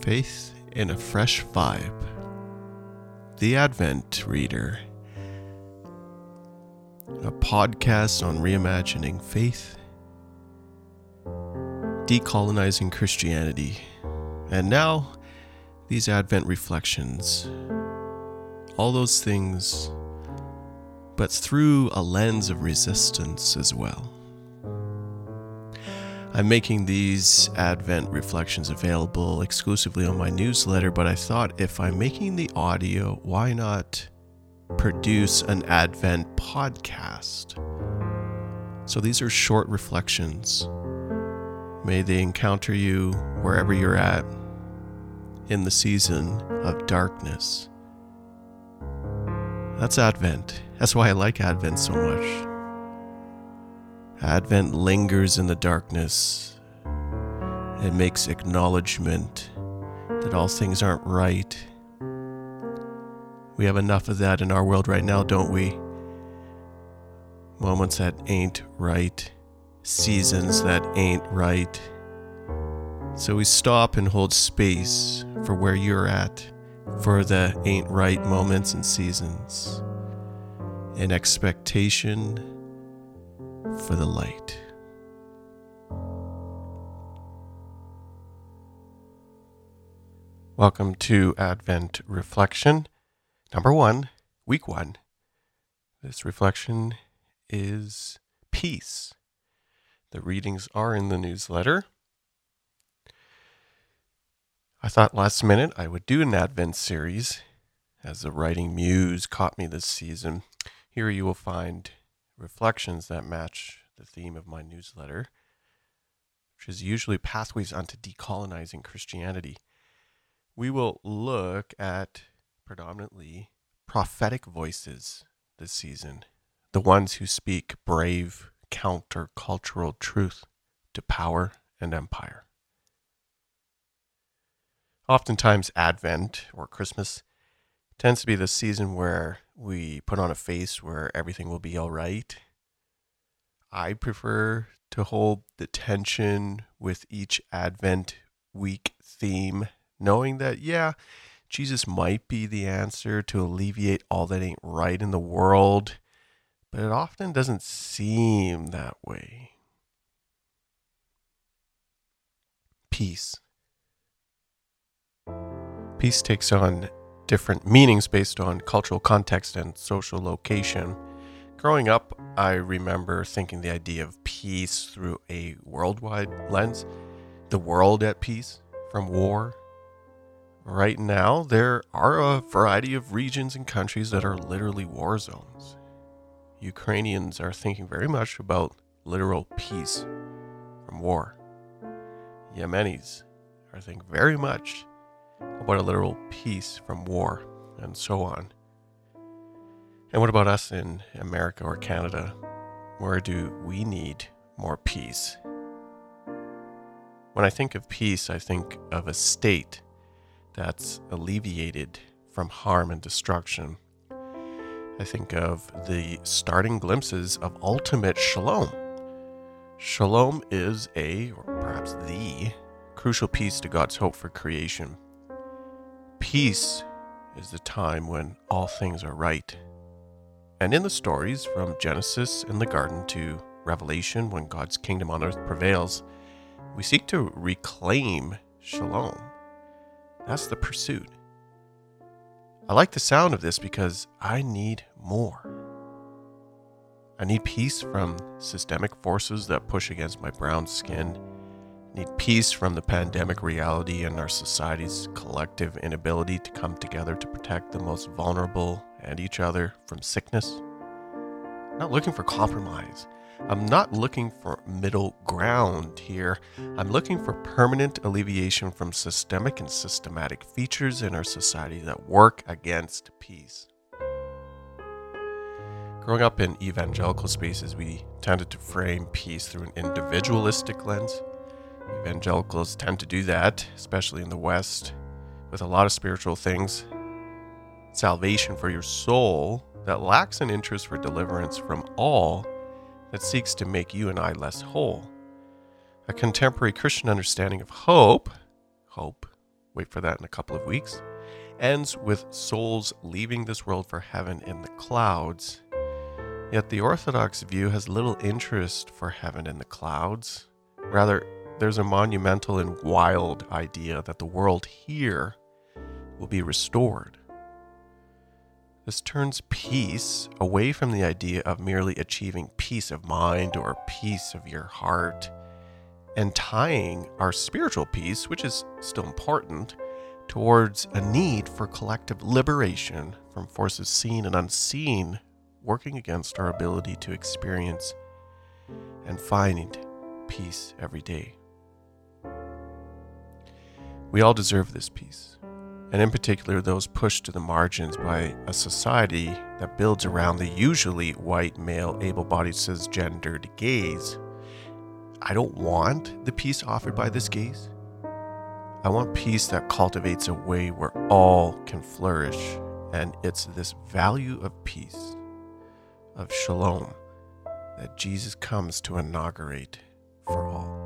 Faith in a Fresh Vibe. The Advent Reader. A podcast on reimagining faith, decolonizing Christianity, and now these Advent reflections. All those things, but through a lens of resistance as well. I'm making these Advent reflections available exclusively on my newsletter, but I thought if I'm making the audio, why not produce an Advent podcast? So these are short reflections. May they encounter you wherever you're at in the season of darkness. That's Advent. That's why I like Advent so much. Advent lingers in the darkness. It makes acknowledgement that all things aren't right. We have enough of that in our world right now, don't we? Moments that ain't right, seasons that ain't right. So we stop and hold space for where you're at, for the ain't right moments and seasons, in expectation for the light. Welcome to Advent Reflection, number one, week one. This reflection is peace. The readings are in the newsletter. I thought last minute I would do an Advent series as the writing muse caught me this season. Here you will find reflections that match the theme of my newsletter, which is usually pathways onto decolonizing Christianity. We will look at predominantly prophetic voices this season, the ones who speak brave countercultural truth to power and empire. Oftentimes, Advent or Christmas tends to be the season where we put on a face where everything will be all right. I prefer to hold the tension with each Advent week theme, knowing that, yeah, Jesus might be the answer to alleviate all that ain't right in the world, but it often doesn't seem that way. Peace. Peace takes on different meanings based on cultural context and social location. Growing up, I remember thinking the idea of peace through a worldwide lens, the world at peace from war. Right now, there are a variety of regions and countries that are literally war zones. Ukrainians are thinking very much about literal peace from war. Yemenis are thinking very much about a literal peace from war, and so on. And what about us in America or Canada? Where do we need more peace? When I think of peace, I think of a state that's alleviated from harm and destruction. I think of the starting glimpses of ultimate shalom. Shalom is a, or perhaps the, crucial piece to God's hope for creation. Peace is the time when all things are right. And in the stories from Genesis in the garden to Revelation, when God's kingdom on earth prevails, we seek to reclaim shalom. That's the pursuit. I like the sound of this because I need more. I need peace from systemic forces that push against my brown skin need peace from the pandemic reality and our society's collective inability to come together to protect the most vulnerable and each other from sickness. I'm not looking for compromise. I'm not looking for middle ground here. I'm looking for permanent alleviation from systemic and systematic features in our society that work against peace. Growing up in evangelical spaces, we tended to frame peace through an individualistic lens Evangelicals tend to do that, especially in the West, with a lot of spiritual things. Salvation for your soul that lacks an interest for deliverance from all that seeks to make you and I less whole. A contemporary Christian understanding of hope, hope, Wait for that in a couple of weeks. Ends with souls leaving this world for heaven in the clouds. Yet the Orthodox view has little interest for heaven in the clouds. Rather, there's a monumental and wild idea that the world here will be restored. This turns peace away from the idea of merely achieving peace of mind or peace of your heart and tying our spiritual peace, which is still important, towards a need for collective liberation from forces seen and unseen working against our ability to experience and find peace every day. We all deserve this peace, and in particular, those pushed to the margins by a society that builds around the usually white, male, able bodied, cisgendered gaze. I don't want the peace offered by this gaze. I want peace that cultivates a way where all can flourish, and it's this value of peace of shalom that Jesus comes to inaugurate for all.